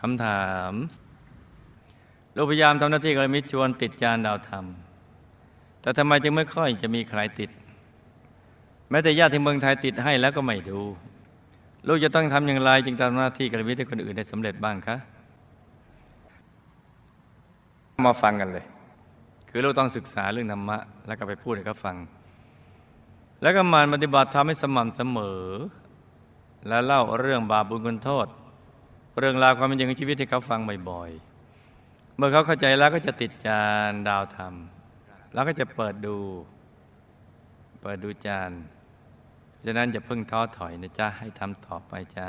คำถามลูกพยายามทำหน้าที่กระมิตรชวนติดจานดาวธรรม แต่ทำไมจึงไม่ค่อยจะมีใครติด แม้แต่ญาติที่เมืองไทยติดให้แล้วก็ไม่ดู ลูกจะต้องทำอย่างไรจึงทำหน้าที่กระมิตรให้คนอื่นได้สำเร็จบ้างคะ มาฟังกันเลย คือลูกต้องศึกษาเรื่องธรรมะ แล้วก็ไปพูดให้เขาฟัง แล้วก็หมันปฏิบัติทำให้สม่ำเสมอ และเล่าเรื่องบาปบุญคุณโทษ เรื่องราวความเป็นจริงของชีวิตที่เขาฟังบ่อยๆ เมื่อเขาเข้าใจแล้วก็จะติดจานดาวธรรม แล้วก็จะเปิดดู เปิดดูจานฉะนั้นจะพึ่งท้อถอยนะจ๊ะให้ทำต่อไปจ้า